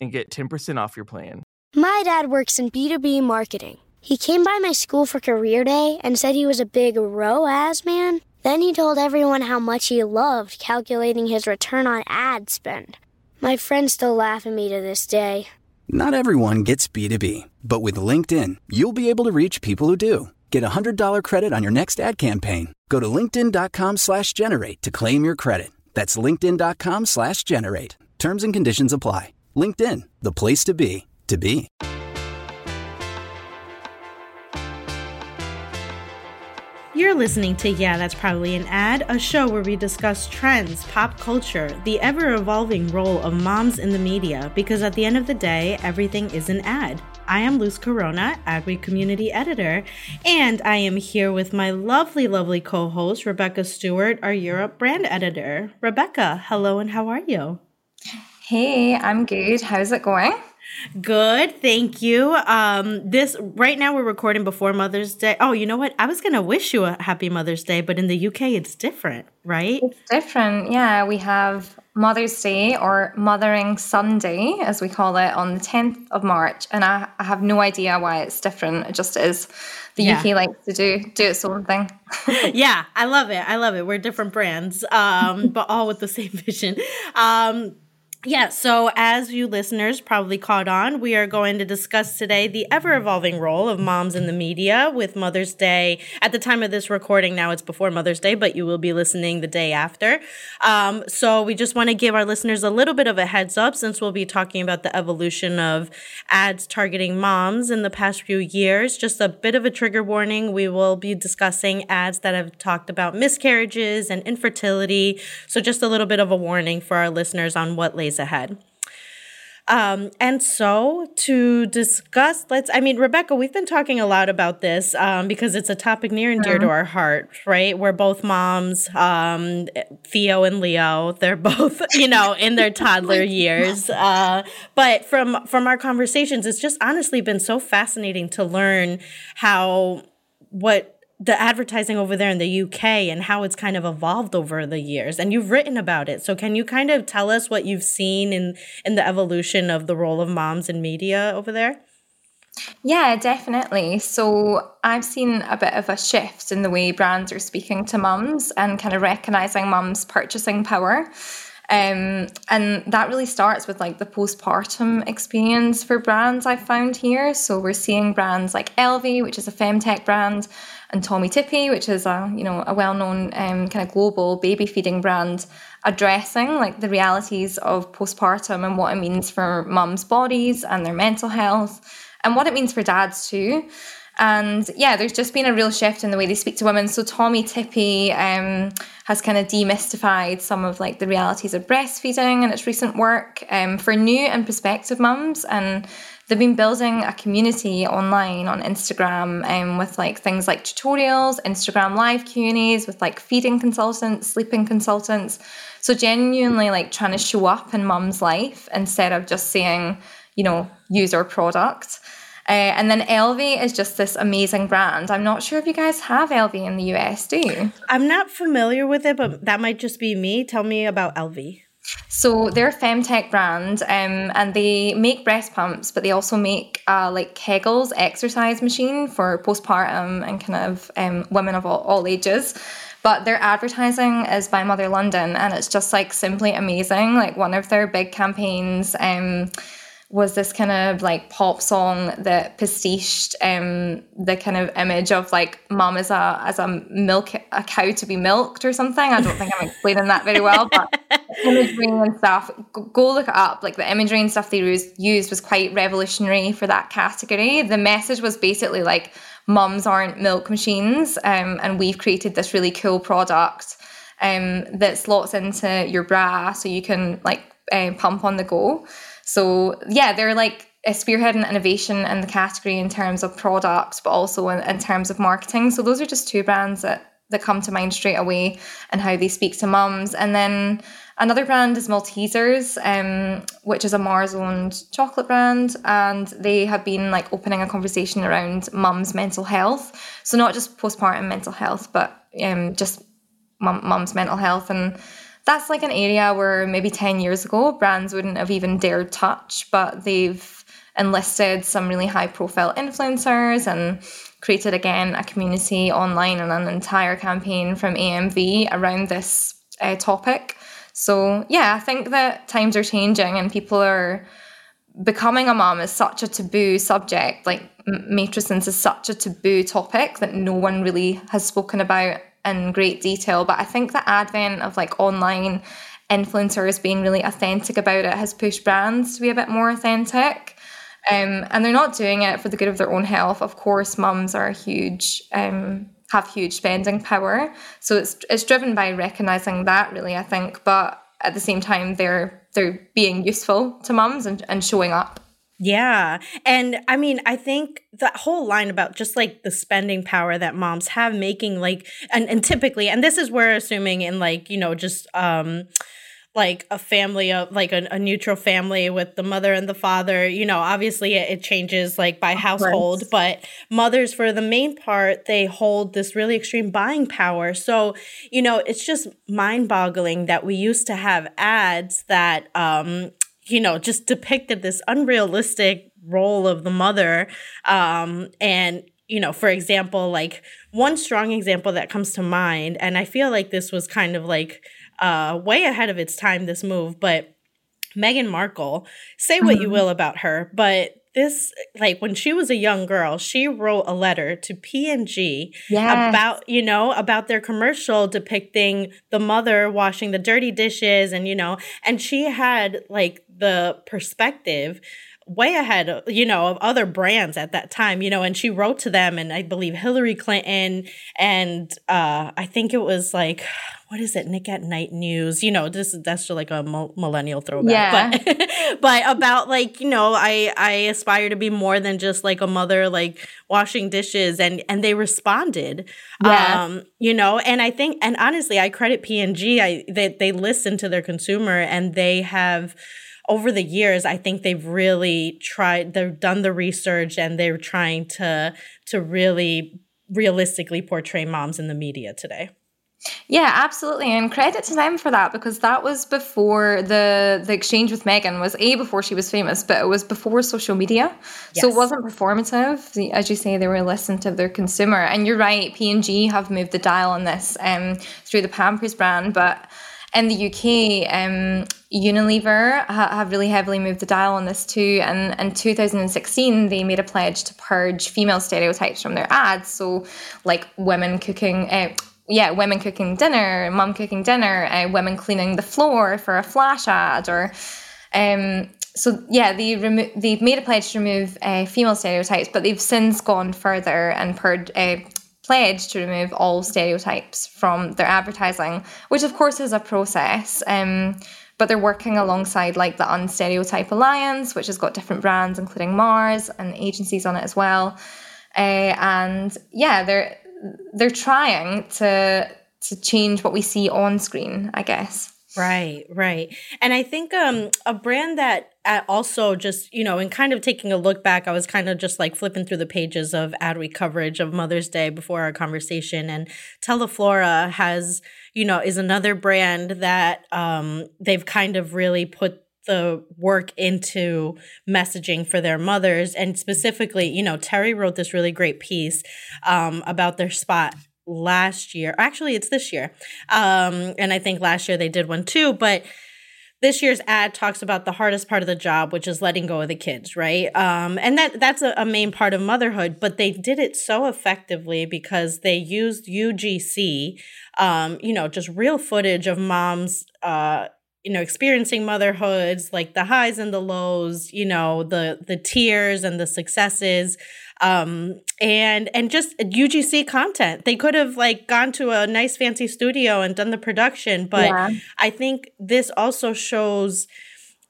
and get 10% off your plan. My dad works in B2B marketing. He came by my school for career day and said he was a big ROAS man. Then he told everyone how much he loved calculating his return on ad spend. My friends still laugh at me to this day. Not everyone gets B2B, but with LinkedIn, you'll be able to reach people who do. Get a $100 credit on your next ad campaign. Go to linkedin.com slash generate to claim your credit. That's linkedin.com slash generate. Terms and conditions apply. LinkedIn, the place to be, to be. You're listening to Yeah, That's Probably an Ad, a show where we discuss trends, pop culture, the ever evolving role of moms in the media, because at the end of the day, everything is an ad. I am Luz Corona, Adweek Community Editor, and I am here with my lovely, lovely co host, Rebecca Stewart, our Europe Brand Editor. Rebecca, hello and how are you? Hey, I'm good. How's it going? Good, thank you. Um, this right now we're recording before Mother's Day. Oh, you know what? I was gonna wish you a happy Mother's Day, but in the UK it's different, right? It's different. Yeah, we have Mother's Day or Mothering Sunday, as we call it, on the 10th of March, and I, I have no idea why it's different. It just is. The yeah. UK likes to do do its own thing. yeah, I love it. I love it. We're different brands, um, but all with the same vision. Um, yeah, so as you listeners probably caught on, we are going to discuss today the ever evolving role of moms in the media with Mother's Day. At the time of this recording, now it's before Mother's Day, but you will be listening the day after. Um, so we just want to give our listeners a little bit of a heads up since we'll be talking about the evolution of ads targeting moms in the past few years. Just a bit of a trigger warning. We will be discussing ads that have talked about miscarriages and infertility. So just a little bit of a warning for our listeners on what lays ahead. Um, and so to discuss, let's, I mean, Rebecca, we've been talking a lot about this um, because it's a topic near and dear to mm-hmm. our heart, right? We're both moms, um, Theo and Leo, they're both, you know, in their toddler years. Uh, but from, from our conversations, it's just honestly been so fascinating to learn how, what the advertising over there in the UK and how it's kind of evolved over the years and you've written about it. So can you kind of tell us what you've seen in in the evolution of the role of moms in media over there? Yeah, definitely. So I've seen a bit of a shift in the way brands are speaking to mums and kind of recognizing mums' purchasing power. Um, and that really starts with like the postpartum experience for brands I've found here. So we're seeing brands like Elvie, which is a femtech brand, and Tommee Tippee, which is a you know a well-known um, kind of global baby feeding brand, addressing like the realities of postpartum and what it means for mums' bodies and their mental health, and what it means for dads too. And yeah, there's just been a real shift in the way they speak to women. So Tommee Tippee um, has kind of demystified some of like the realities of breastfeeding in its recent work um, for new and prospective mums. And they've been building a community online on Instagram um, with like things like tutorials, Instagram live Q&As with like feeding consultants, sleeping consultants. So genuinely like trying to show up in mum's life instead of just saying, you know, use our product. Uh, and then Elvie is just this amazing brand. I'm not sure if you guys have Elvie in the US, do you? I'm not familiar with it, but that might just be me. Tell me about Elvie. So they're a femtech brand, um, and they make breast pumps, but they also make uh, like Kegels exercise machine for postpartum and kind of um, women of all, all ages. But their advertising is by Mother London, and it's just like simply amazing. Like one of their big campaigns. Um, was this kind of like pop song that pastiched um, the kind of image of like mom as a as a milk a cow to be milked or something. I don't think I'm explaining that very well, but imagery and stuff. Go look it up. Like the imagery and stuff they used, was quite revolutionary for that category. The message was basically like mums aren't milk machines, um, and we've created this really cool product um, that slots into your bra so you can like uh, pump on the go. So yeah, they're like a spearheading innovation in the category in terms of products, but also in, in terms of marketing. So those are just two brands that that come to mind straight away and how they speak to mums. And then another brand is Maltesers, um, which is a Mars owned chocolate brand. And they have been like opening a conversation around mums' mental health. So not just postpartum mental health, but um, just mum, mum's mental health. And that's like an area where maybe 10 years ago brands wouldn't have even dared touch, but they've enlisted some really high profile influencers and created again a community online and an entire campaign from AMV around this uh, topic. So, yeah, I think that times are changing and people are becoming a mom is such a taboo subject. Like, matrescence is such a taboo topic that no one really has spoken about in great detail. But I think the advent of like online influencers being really authentic about it has pushed brands to be a bit more authentic. Um, and they're not doing it for the good of their own health. Of course, mums are huge, um, have huge spending power. So it's it's driven by recognizing that really, I think. But at the same time, they're they're being useful to mums and, and showing up. Yeah. And I mean, I think that whole line about just like the spending power that moms have making like and, and typically and this is where assuming in like, you know, just um like a family of like a, a, neutral family with the mother and the father you know obviously it, it changes like by household but mothers for the main part they hold this really extreme buying power so you know it's just mind boggling that we used to have ads that um you know, just depicted this unrealistic role of the mother. Um, and, you know, for example, like one strong example that comes to mind, and I feel like this was kind of like uh, way ahead of its time, this move, but Meghan Markle, say what you mm-hmm. will about her, but this like when she was a young girl she wrote a letter to p&g yes. about you know about their commercial depicting the mother washing the dirty dishes and you know and she had like the perspective way ahead you know of other brands at that time you know and she wrote to them and i believe hillary clinton and uh i think it was like what is it nick at night news you know this that's just like a millennial throwback yeah. but but about like you know i i aspire to be more than just like a mother like washing dishes and and they responded yeah. um you know and i think and honestly i credit p&g i they, they listen to their consumer and they have over the years, I think they've really tried, they've done the research and they're trying to to really realistically portray moms in the media today. Yeah, absolutely. And credit to them for that because that was before the the exchange with Meghan was A before she was famous, but it was before social media. Yes. So it wasn't performative. As you say, they were listening to their consumer. And you're right, P&G have moved the dial on this um, through the Pampers brand, but in the UK, um, Unilever ha- have really heavily moved the dial on this too. And in 2016, they made a pledge to purge female stereotypes from their ads. So, like women cooking. Uh, yeah, women cooking dinner, mum cooking dinner, uh, women cleaning the floor for a flash ad, or um, so yeah, they remo- they've made a pledge to remove uh, female stereotypes, but they've since gone further and purged, uh, pledged to remove all stereotypes from their advertising, which of course is a process. Um, but they're working alongside like the Unstereotype Alliance, which has got different brands, including Mars and agencies on it as well. Uh, and yeah, they're they're trying to to change what we see on screen, I guess. Right, right. And I think um a brand that also just, you know, and kind of taking a look back, I was kind of just like flipping through the pages of Adweek coverage of Mother's Day before our conversation and Teleflora has, you know, is another brand that um they've kind of really put the work into messaging for their mothers and specifically you know terry wrote this really great piece um, about their spot last year. Actually, it's this year. Um, and I think last year they did one too. But this year's ad talks about the hardest part of the job, which is letting go of the kids, right? Um, and that that's a, a main part of motherhood. But they did it so effectively because they used UGC, um, you know, just real footage of moms. Uh, you know experiencing motherhoods like the highs and the lows you know the the tears and the successes um and and just UGC content they could have like gone to a nice fancy studio and done the production but yeah. I think this also shows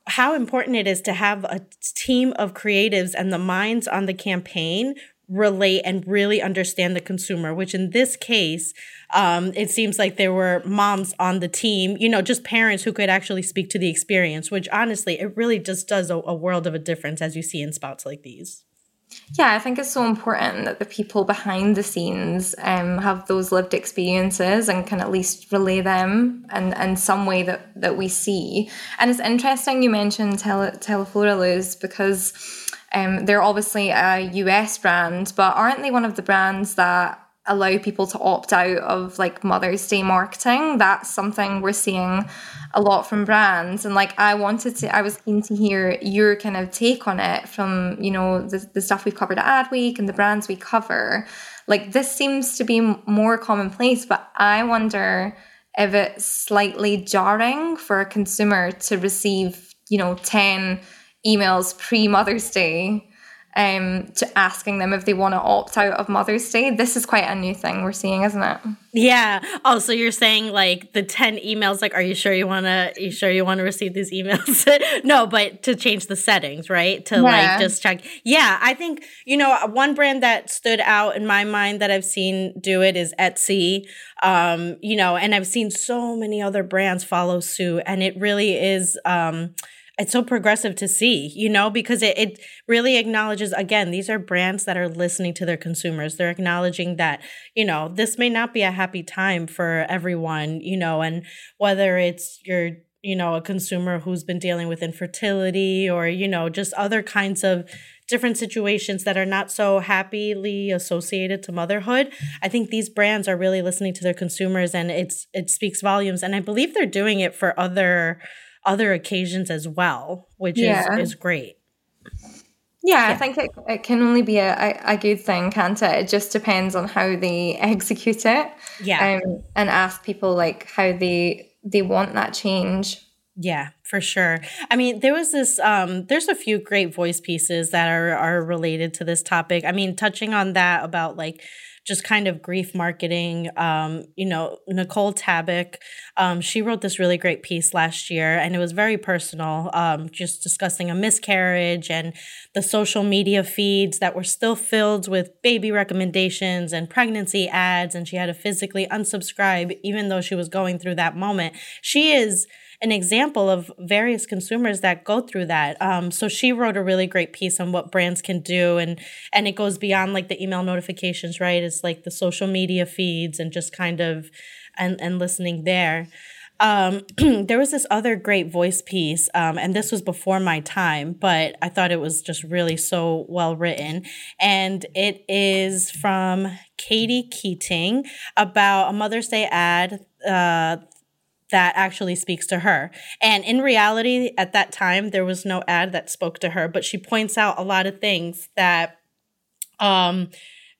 how important it is to have a team of creatives and the minds on the campaign relate and really understand the consumer, which in this case, um, it seems like there were moms on the team, you know, just parents who could actually speak to the experience, which honestly, it really just does a, a world of a difference as you see in spots like these. Yeah, I think it's so important that the people behind the scenes um, have those lived experiences and can at least relay them in, in some way that, that we see. And it's interesting you mentioned Tele- Teleflora Luz because um, they're obviously a US brand, but aren't they one of the brands that allow people to opt out of like Mother's Day marketing? That's something we're seeing a lot from brands. And like I wanted to, I was keen to hear your kind of take on it from, you know, the, the stuff we've covered at Adweek and the brands we cover. Like this seems to be more commonplace, but I wonder if it's slightly jarring for a consumer to receive, you know, 10 emails pre Mother's Day um, to asking them if they want to opt out of Mother's Day. This is quite a new thing we're seeing, isn't it? Yeah. Oh, so you're saying like the 10 emails, like, are you sure you want to, you sure you want to receive these emails? no, but to change the settings, right? To yeah. like just check. Yeah. I think, you know, one brand that stood out in my mind that I've seen do it is Etsy. Um, you know, and I've seen so many other brands follow suit and it really is, um, it's so progressive to see, you know, because it, it really acknowledges again, these are brands that are listening to their consumers. They're acknowledging that, you know, this may not be a happy time for everyone, you know, and whether it's your you know, a consumer who's been dealing with infertility or, you know, just other kinds of different situations that are not so happily associated to motherhood. I think these brands are really listening to their consumers and it's it speaks volumes. And I believe they're doing it for other other occasions as well, which yeah. is, is great. Yeah, yeah, I think it, it can only be a, a, good thing, can't it? It just depends on how they execute it. Yeah. Um, and ask people like how they they want that change. Yeah, for sure. I mean, there was this um there's a few great voice pieces that are are related to this topic. I mean, touching on that about like just kind of grief marketing. Um, you know, Nicole Tabak, um, she wrote this really great piece last year, and it was very personal, um, just discussing a miscarriage and the social media feeds that were still filled with baby recommendations and pregnancy ads. And she had to physically unsubscribe, even though she was going through that moment. She is an example of various consumers that go through that. Um, so she wrote a really great piece on what brands can do, and and it goes beyond like the email notifications, right? It's like the social media feeds and just kind of and and listening there. Um, there was this other great voice piece, um, and this was before my time, but I thought it was just really so well written. And it is from Katie Keating about a Mother's Day ad uh, that actually speaks to her. And in reality, at that time, there was no ad that spoke to her, but she points out a lot of things that um,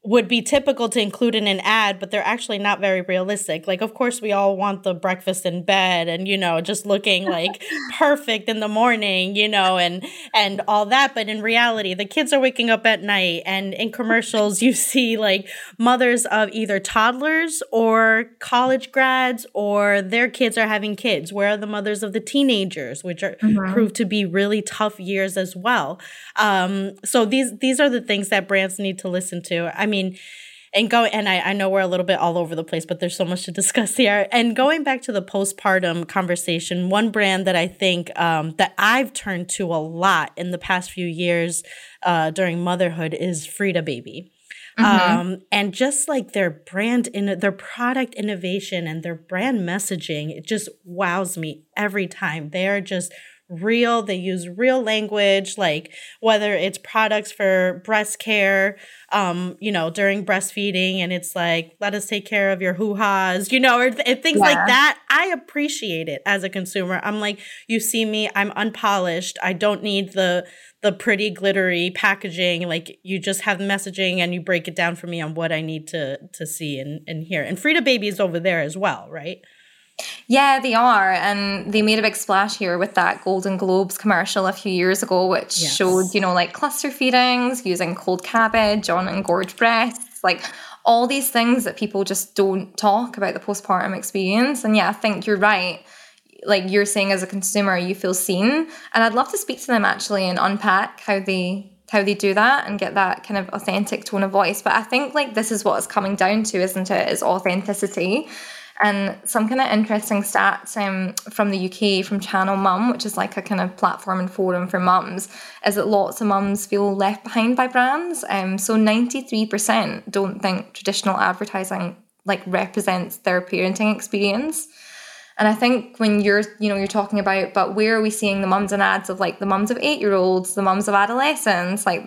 would be typical to include in an ad, but they're actually not very realistic. Like, of course, we all want the breakfast in bed and, you know, just looking like perfect in the morning, you know, and and all that. But in reality, the kids are waking up at night and in commercials you see like mothers of either toddlers or college grads or their kids are having kids. Where are the mothers of the teenagers, which are mm-hmm. proved to be really tough years as well. Um, so these these are the things that brands need to listen to. I mean, and go and I, I know we're a little bit all over the place, but there's so much to discuss here. And going back to the postpartum conversation, one brand that I think um, that I've turned to a lot in the past few years uh, during motherhood is Frida Baby. Mm-hmm. Um, and just like their brand in their product innovation and their brand messaging, it just wows me every time. They are just real. They use real language, like whether it's products for breast care, um, you know, during breastfeeding, and it's like, let us take care of your hoo ha's, you know, or th- things yeah. like that. I appreciate it as a consumer. I'm like, you see me, I'm unpolished. I don't need the the pretty glittery packaging. Like you just have messaging and you break it down for me on what I need to to see and, and hear. And Frida Baby is over there as well, right? Yeah, they are. And they made a big splash here with that Golden Globes commercial a few years ago, which yes. showed, you know, like cluster feedings, using cold cabbage on engorged breasts, like all these things that people just don't talk about the postpartum experience. And yeah, I think you're right. Like you're saying as a consumer, you feel seen. And I'd love to speak to them actually and unpack how they how they do that and get that kind of authentic tone of voice. But I think like this is what it's coming down to, isn't it? Is authenticity. And some kind of interesting stats um, from the UK from Channel Mum, which is like a kind of platform and forum for mums, is that lots of mums feel left behind by brands. Um, so 93% don't think traditional advertising like represents their parenting experience. And I think when you're, you know, you're talking about, but where are we seeing the mums and ads of like the mums of eight year olds, the mums of adolescents, like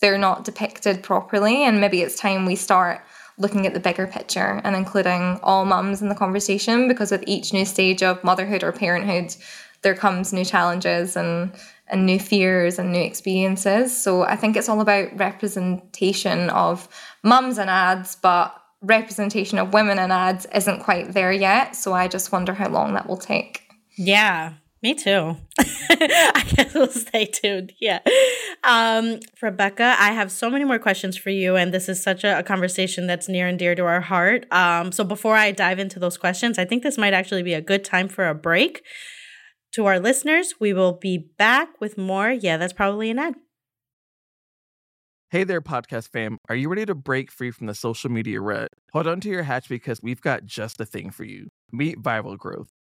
they're not depicted properly. And maybe it's time we start looking at the bigger picture and including all mums in the conversation because with each new stage of motherhood or parenthood, there comes new challenges and and new fears and new experiences. So I think it's all about representation of mums and ads, but representation of women in ads isn't quite there yet. So I just wonder how long that will take. Yeah, me too. I guess we'll stay tuned. Yeah. Um, Rebecca, I have so many more questions for you, and this is such a, a conversation that's near and dear to our heart. Um, so before I dive into those questions, I think this might actually be a good time for a break. To our listeners, we will be back with more. Yeah, that's probably an ad. Hey there, podcast fam. Are you ready to break free from the social media rut? Hold on to your hatch because we've got just the thing for you. Meet Viral Growth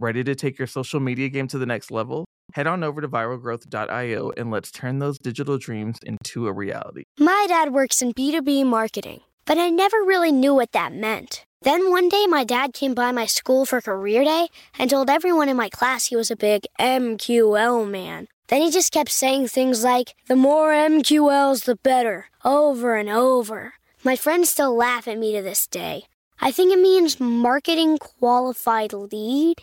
Ready to take your social media game to the next level? Head on over to viralgrowth.io and let's turn those digital dreams into a reality. My dad works in B2B marketing, but I never really knew what that meant. Then one day, my dad came by my school for career day and told everyone in my class he was a big MQL man. Then he just kept saying things like, the more MQLs, the better, over and over. My friends still laugh at me to this day. I think it means marketing qualified lead.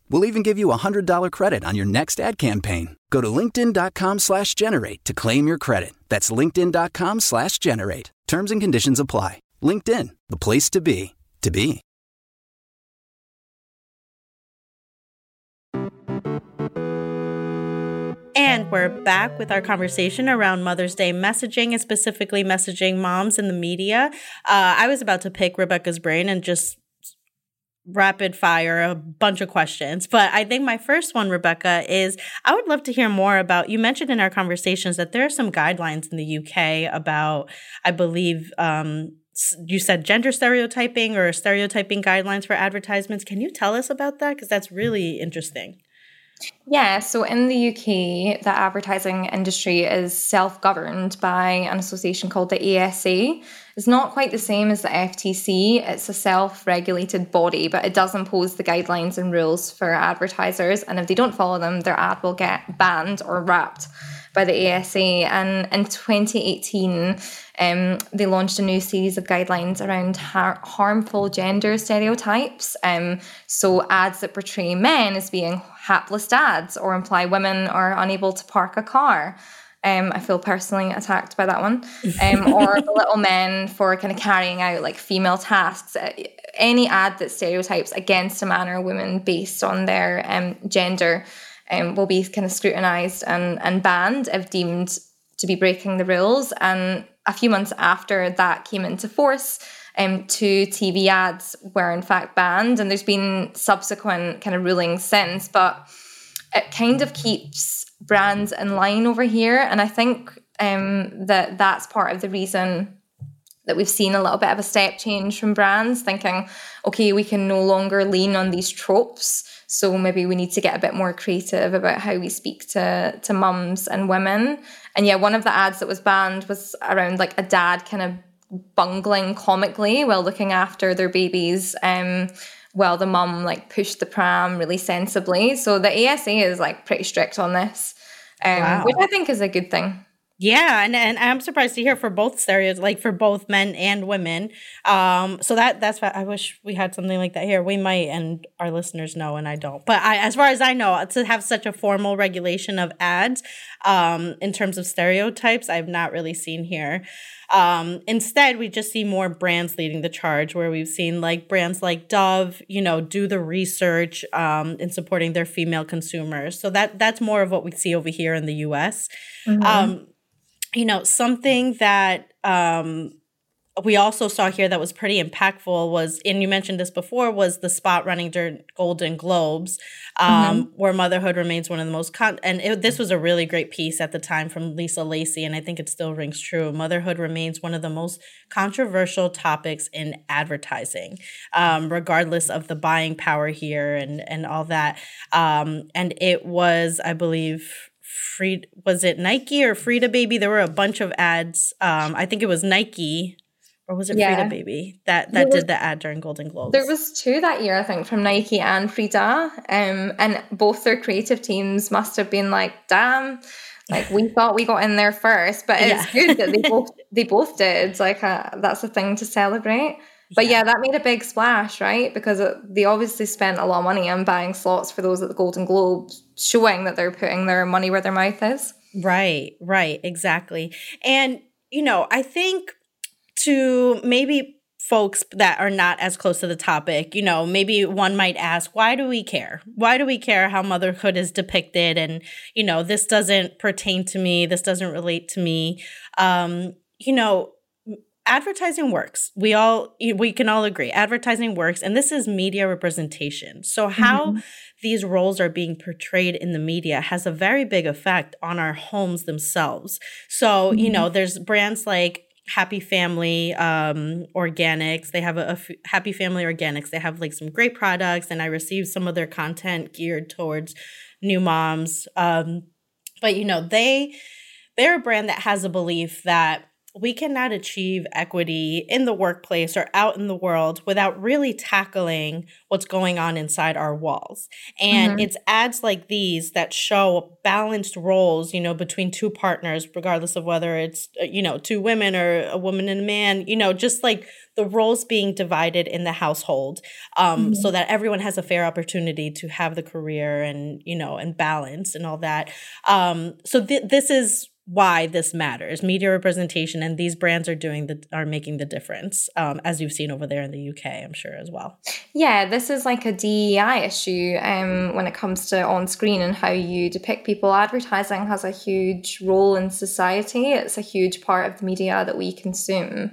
We'll even give you a $100 credit on your next ad campaign. Go to linkedin.com slash generate to claim your credit. That's linkedin.com slash generate. Terms and conditions apply. LinkedIn, the place to be, to be. And we're back with our conversation around Mother's Day messaging and specifically messaging moms in the media. Uh, I was about to pick Rebecca's brain and just rapid fire a bunch of questions. But I think my first one, Rebecca, is I would love to hear more about. You mentioned in our conversations that there are some guidelines in the UK about, I believe, um, you said gender stereotyping or stereotyping guidelines for advertisements. Can you tell us about that? Because that's really interesting. Yeah, so in the UK, the advertising industry is self governed by an association called the ASA. It's not quite the same as the FTC, it's a self regulated body, but it does impose the guidelines and rules for advertisers. And if they don't follow them, their ad will get banned or rapped by the ASA. And in 2018, um, they launched a new series of guidelines around har- harmful gender stereotypes. Um, so, ads that portray men as being hapless dads or imply women are unable to park a car. Um, I feel personally attacked by that one. Um, or Little Men for kind of carrying out like female tasks. Uh, any ad that stereotypes against a man or a woman based on their um, gender um, will be kind of scrutinized and, and banned if deemed to be breaking the rules. And a few months after that came into force, um, two TV ads were in fact banned, and there's been subsequent kind of rulings since, but it kind of keeps brands in line over here, and I think um, that that's part of the reason that we've seen a little bit of a step change from brands thinking, okay, we can no longer lean on these tropes. So maybe we need to get a bit more creative about how we speak to to mums and women. And yeah, one of the ads that was banned was around like a dad kind of bungling comically while looking after their babies um while the mum like pushed the pram really sensibly so the asa is like pretty strict on this um wow. which i think is a good thing yeah, and, and I'm surprised to hear for both stereos, like for both men and women. Um, so that that's why I wish we had something like that here. We might, and our listeners know, and I don't. But I, as far as I know, to have such a formal regulation of ads, um, in terms of stereotypes, I've not really seen here. Um, instead, we just see more brands leading the charge, where we've seen like brands like Dove, you know, do the research um, in supporting their female consumers. So that that's more of what we see over here in the U.S. Mm-hmm. Um, you know, something that um, we also saw here that was pretty impactful was, and you mentioned this before, was the spot running during Golden Globes, um, mm-hmm. where motherhood remains one of the most con. And it, this was a really great piece at the time from Lisa Lacy and I think it still rings true. Motherhood remains one of the most controversial topics in advertising, um, regardless of the buying power here and and all that. Um, and it was, I believe free was it Nike or Frida Baby? There were a bunch of ads. Um, I think it was Nike or was it yeah. Frida Baby that that did the ad during Golden Globes? There was two that year, I think, from Nike and Frida, um, and both their creative teams must have been like, "Damn." Like we thought we got in there first, but it's yeah. good that they both they both did. Like uh, that's a thing to celebrate. But yeah. yeah. that made a big splash, right? Because it, they obviously spent a lot of money on buying slots for those at the Golden Globes, showing that they're putting their money where their mouth is. Right, right, exactly. And, you know, I think to maybe folks that are not as close to the topic, you know, maybe one might ask, why do we care? Why do we care how motherhood is depicted? And, you know, this doesn't pertain to me, this doesn't relate to me. Um, you know, advertising works. We all we can all agree advertising works and this is media representation. So how mm-hmm. these roles are being portrayed in the media has a very big effect on our homes themselves. So, mm-hmm. you know, there's brands like Happy Family um, Organics. They have a, a f- Happy Family Organics. They have like some great products, and I received some of their content geared towards new moms. Um, but you know, they they're a brand that has a belief that we cannot achieve equity in the workplace or out in the world without really tackling what's going on inside our walls. And mm-hmm. it's ads like these that show balanced roles, you know, between two partners, regardless of whether it's, uh, you know, two women or a woman and a man, you know, just like the roles being divided in the household um, mm-hmm. so that everyone has a fair opportunity to have the career and, you know, and balance and all that. Um, so th- this is why this matters. Media representation and these brands are doing the are making the difference um, as you've seen over there in the uk i'm sure as well. Yeah this is like a dei issue um, when it comes to on screen and how you depict people. Advertising has a huge role in society. It's a huge part of the media that we consume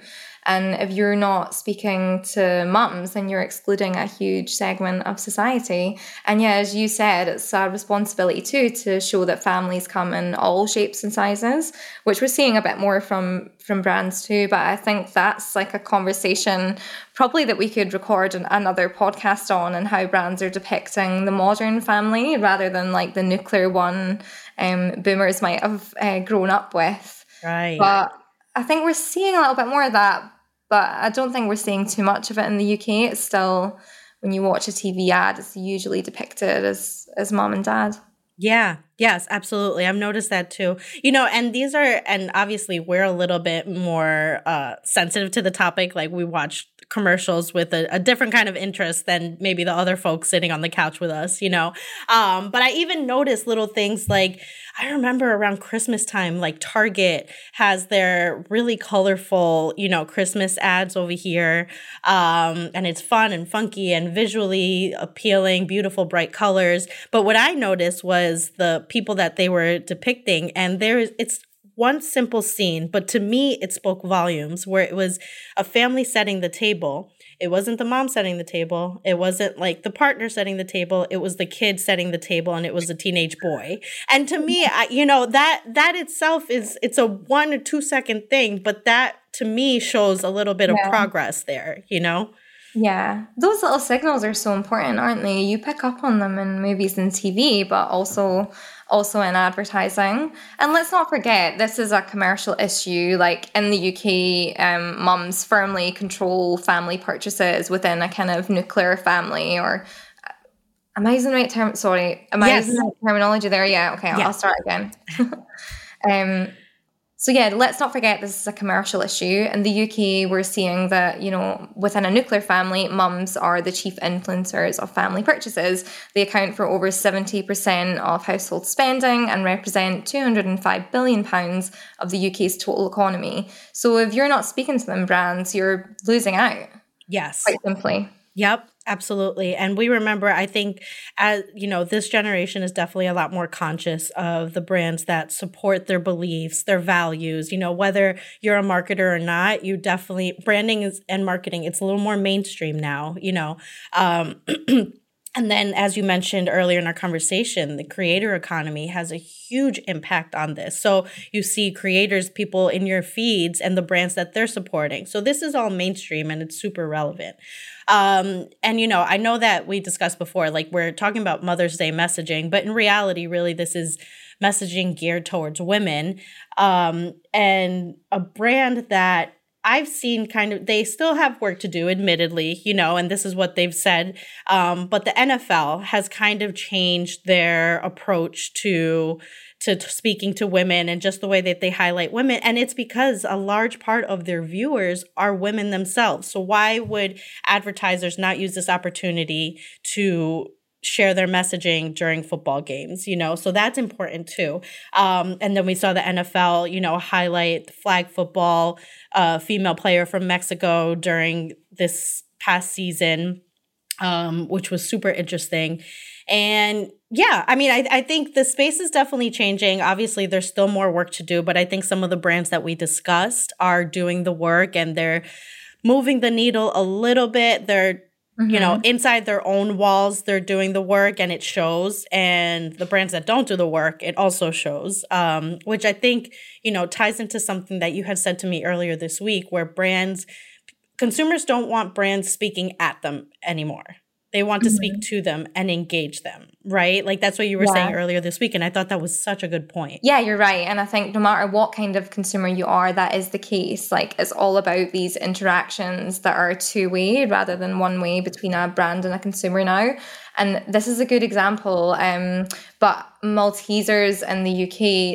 and if you're not speaking to mums, then you're excluding a huge segment of society. And yeah, as you said, it's our responsibility too to show that families come in all shapes and sizes, which we're seeing a bit more from from brands too. But I think that's like a conversation probably that we could record an, another podcast on and how brands are depicting the modern family rather than like the nuclear one um, boomers might have uh, grown up with. Right. But I think we're seeing a little bit more of that but I don't think we're seeing too much of it in the UK. It's still when you watch a TV ad, it's usually depicted as as mom and dad. Yeah, yes, absolutely. I've noticed that too. You know, and these are, and obviously we're a little bit more uh, sensitive to the topic. Like we watch commercials with a, a, different kind of interest than maybe the other folks sitting on the couch with us, you know. Um, but I even noticed little things like I remember around Christmas time, like Target has their really colorful, you know, Christmas ads over here. Um, and it's fun and funky and visually appealing, beautiful, bright colors. But what I noticed was the people that they were depicting, and there is it's one simple scene, but to me, it spoke volumes where it was a family setting the table. It wasn't the mom setting the table. It wasn't like the partner setting the table. It was the kid setting the table and it was a teenage boy. And to me, I, you know, that, that itself is, it's a one or two second thing, but that to me shows a little bit yeah. of progress there, you know? Yeah, those little signals are so important, aren't they? You pick up on them in movies and TV, but also also in advertising. And let's not forget, this is a commercial issue. Like in the UK, um, mums firmly control family purchases within a kind of nuclear family or. Am I using the right term? Sorry, am I using the right terminology there? Yeah. Okay, yeah. I'll start again. um, so yeah, let's not forget this is a commercial issue. In the UK, we're seeing that, you know, within a nuclear family, mums are the chief influencers of family purchases. They account for over 70% of household spending and represent 205 billion pounds of the UK's total economy. So if you're not speaking to them brands, you're losing out. Yes. Quite simply. Yep. Absolutely. And we remember, I think, as you know, this generation is definitely a lot more conscious of the brands that support their beliefs, their values. You know, whether you're a marketer or not, you definitely branding is, and marketing, it's a little more mainstream now, you know. Um, And then, as you mentioned earlier in our conversation, the creator economy has a huge impact on this. So, you see creators, people in your feeds, and the brands that they're supporting. So, this is all mainstream and it's super relevant. Um, and, you know, I know that we discussed before, like we're talking about Mother's Day messaging, but in reality, really, this is messaging geared towards women um, and a brand that I've seen kind of they still have work to do, admittedly, you know, and this is what they've said. Um, but the NFL has kind of changed their approach to to, speaking to women and just the way that they highlight women. And it's because a large part of their viewers are women themselves. So why would advertisers not use this opportunity to share their messaging during football games, you know, so that's important too. Um, and then we saw the NFL, you know, highlight flag football, uh, female player from Mexico during this past season, um, which was super interesting. And yeah, I mean, I, I think the space is definitely changing. Obviously, there's still more work to do, but I think some of the brands that we discussed are doing the work and they're moving the needle a little bit. They're, mm-hmm. you know, mm-hmm. inside their own walls, they're doing the work and it shows. And the brands that don't do the work, it also shows, um, which I think, you know, ties into something that you had said to me earlier this week where brands, consumers don't want brands speaking at them anymore. They want to mm-hmm. speak to them and engage them, right? Like that's what you were yeah. saying earlier this week. And I thought that was such a good point. Yeah, you're right. And I think no matter what kind of consumer you are, that is the case. Like it's all about these interactions that are two way rather than one way between a brand and a consumer now. And this is a good example. Um, but Maltesers in the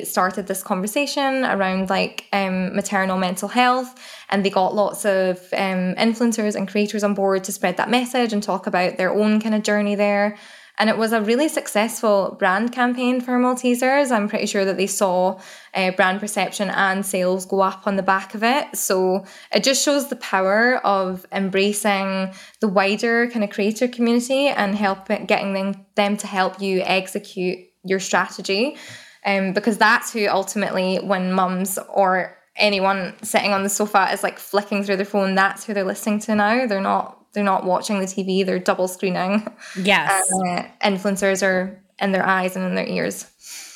UK started this conversation around like um, maternal mental health, and they got lots of um, influencers and creators on board to spread that message and talk about their own kind of journey there. And it was a really successful brand campaign for Maltesers. I'm pretty sure that they saw uh, brand perception and sales go up on the back of it. So it just shows the power of embracing the wider kind of creator community and helping getting them, them to help you execute your strategy. Um, because that's who ultimately, when mums or anyone sitting on the sofa is like flicking through their phone, that's who they're listening to now. They're not they're not watching the TV, they're double screening. Yes. Uh, influencers are in their eyes and in their ears.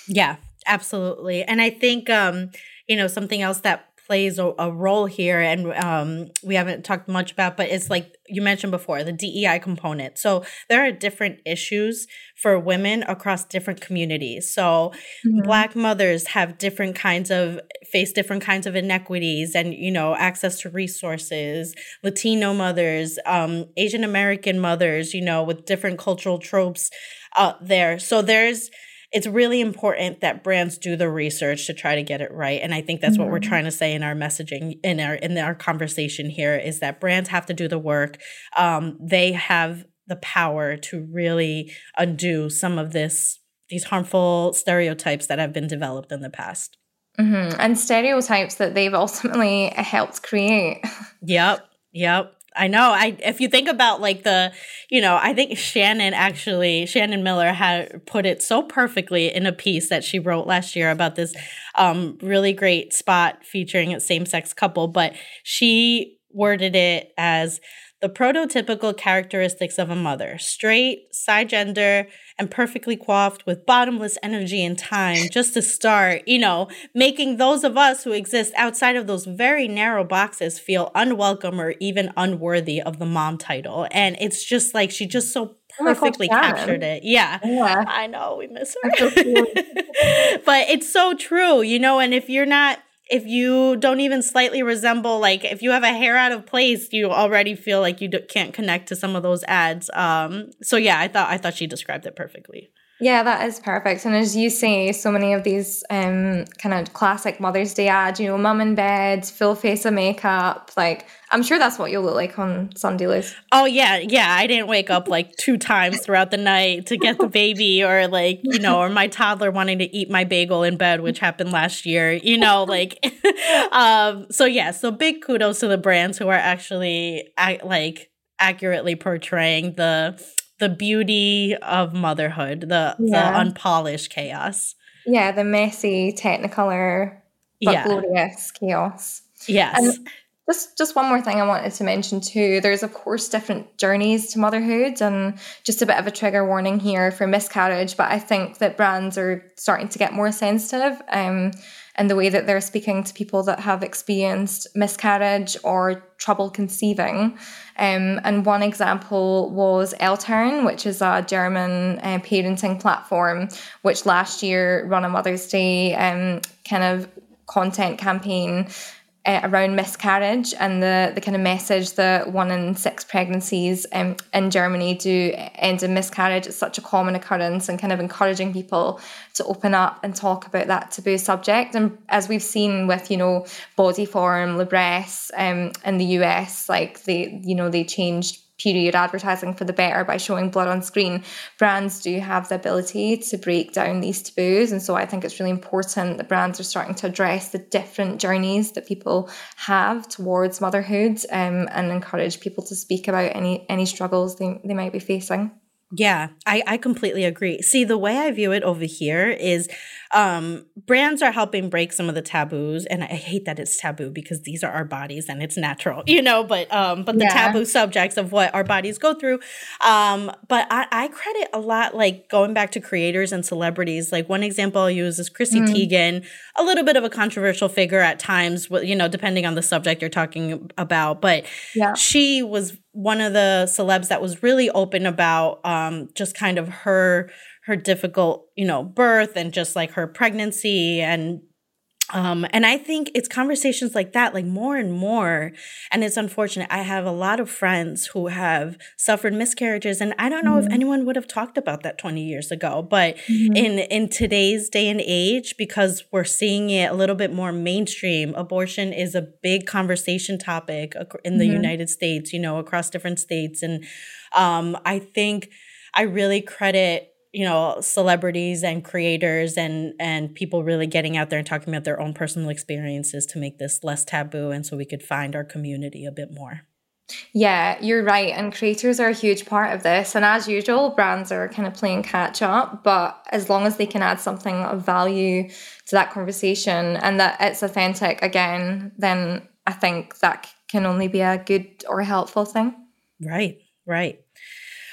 Yeah, absolutely. And I think, um, you know, something else that plays a, a role here and um, we haven't talked much about but it's like you mentioned before the dei component. So there are different issues for women across different communities. So mm-hmm. black mothers have different kinds of face different kinds of inequities and you know access to resources. Latino mothers um, asian american mothers you know with different cultural tropes out there. So there's it's really important that brands do the research to try to get it right and i think that's mm-hmm. what we're mm-hmm. trying to say in our messaging in our in our conversation here is that brands have to do the work um, they have the power to really undo some of this these harmful stereotypes that have been developed in the past mm-hmm. and stereotypes that they've ultimately helped create yep yep I know. I if you think about like the, you know, I think Shannon actually Shannon Miller had put it so perfectly in a piece that she wrote last year about this um really great spot featuring a same-sex couple, but she worded it as the prototypical characteristics of a mother straight, cisgender, and perfectly coiffed with bottomless energy and time just to start, you know, making those of us who exist outside of those very narrow boxes feel unwelcome or even unworthy of the mom title. And it's just like she just so perfectly oh captured it. Yeah. yeah. I know we miss her. but it's so true, you know, and if you're not if you don't even slightly resemble like if you have a hair out of place you already feel like you d- can't connect to some of those ads um so yeah i thought i thought she described it perfectly yeah, that is perfect. And as you say, so many of these um, kind of classic Mother's Day ads, you know, mum in bed, full face of makeup. Like, I'm sure that's what you'll look like on Sunday, Luz. Oh, yeah. Yeah. I didn't wake up like two times throughout the night to get the baby or like, you know, or my toddler wanting to eat my bagel in bed, which happened last year, you know, like, um, so yeah. So big kudos to the brands who are actually like accurately portraying the the beauty of motherhood, the yeah. the unpolished chaos. Yeah, the messy, technicolor, but yeah. glorious chaos. Yes. And just just one more thing I wanted to mention too. There's of course different journeys to motherhood, and just a bit of a trigger warning here for miscarriage. But I think that brands are starting to get more sensitive. Um, and the way that they're speaking to people that have experienced miscarriage or trouble conceiving. Um, and one example was Eltern, which is a German uh, parenting platform, which last year run a Mother's Day um, kind of content campaign uh, around miscarriage and the, the kind of message that one in six pregnancies um, in Germany do end in miscarriage. It's such a common occurrence and kind of encouraging people to open up and talk about that taboo subject. And as we've seen with, you know, Bodyform, Libresse um, in the US, like they, you know, they changed period advertising for the better by showing blood on screen, brands do have the ability to break down these taboos. And so I think it's really important that brands are starting to address the different journeys that people have towards motherhood um, and encourage people to speak about any any struggles they, they might be facing. Yeah, I, I completely agree. See, the way I view it over here is um, brands are helping break some of the taboos, and I hate that it's taboo because these are our bodies and it's natural, you know. But um, but the yeah. taboo subjects of what our bodies go through. Um, but I, I credit a lot, like going back to creators and celebrities. Like one example I'll use is Chrissy mm. Teigen, a little bit of a controversial figure at times, you know, depending on the subject you're talking about. But yeah. she was one of the celebs that was really open about um, just kind of her her difficult you know birth and just like her pregnancy and um, and I think it's conversations like that, like more and more. And it's unfortunate. I have a lot of friends who have suffered miscarriages, and I don't know mm-hmm. if anyone would have talked about that 20 years ago. But mm-hmm. in in today's day and age, because we're seeing it a little bit more mainstream, abortion is a big conversation topic in the mm-hmm. United States. You know, across different states, and um, I think I really credit you know celebrities and creators and and people really getting out there and talking about their own personal experiences to make this less taboo and so we could find our community a bit more yeah, you're right. And creators are a huge part of this. And as usual, brands are kind of playing catch up. But as long as they can add something of value to that conversation and that it's authentic again, then I think that can only be a good or helpful thing. Right, right.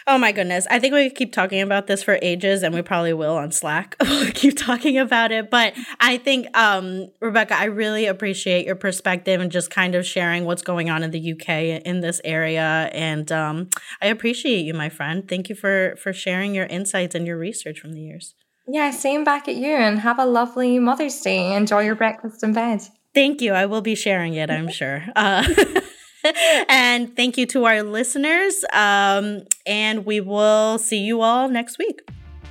Oh my goodness. I think we could keep talking about this for ages and we probably will on Slack. we'll keep talking about it. But I think, um, Rebecca, I really appreciate your perspective and just kind of sharing what's going on in the UK in this area. And um, I appreciate you, my friend. Thank you for for sharing your insights and your research from the years. Yeah, same back at you and have a lovely Mother's Day. Enjoy your breakfast in bed. Thank you. I will be sharing it, I'm sure. Uh, and thank you to our listeners. Um, and we will see you all next week.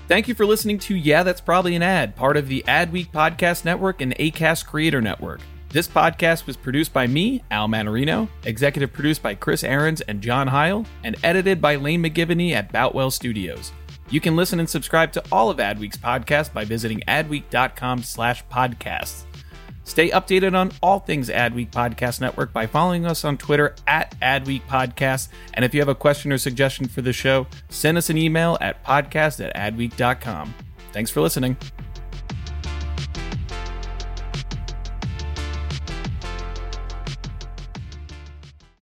Thank you for listening to Yeah, That's Probably an Ad, part of the Adweek Podcast Network and ACAST Creator Network. This podcast was produced by me, Al Manarino, executive produced by Chris Ahrens and John Heil, and edited by Lane McGivney at Boutwell Studios. You can listen and subscribe to all of Adweek's podcasts by visiting adweek.com slash podcasts. Stay updated on all things Adweek Podcast Network by following us on Twitter at Adweek Podcast. And if you have a question or suggestion for the show, send us an email at podcast at adweek.com. Thanks for listening.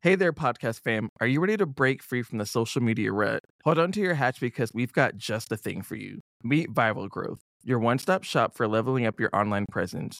Hey there, podcast fam. Are you ready to break free from the social media rut? Hold on to your hatch because we've got just the thing for you. Meet Viral Growth, your one stop shop for leveling up your online presence.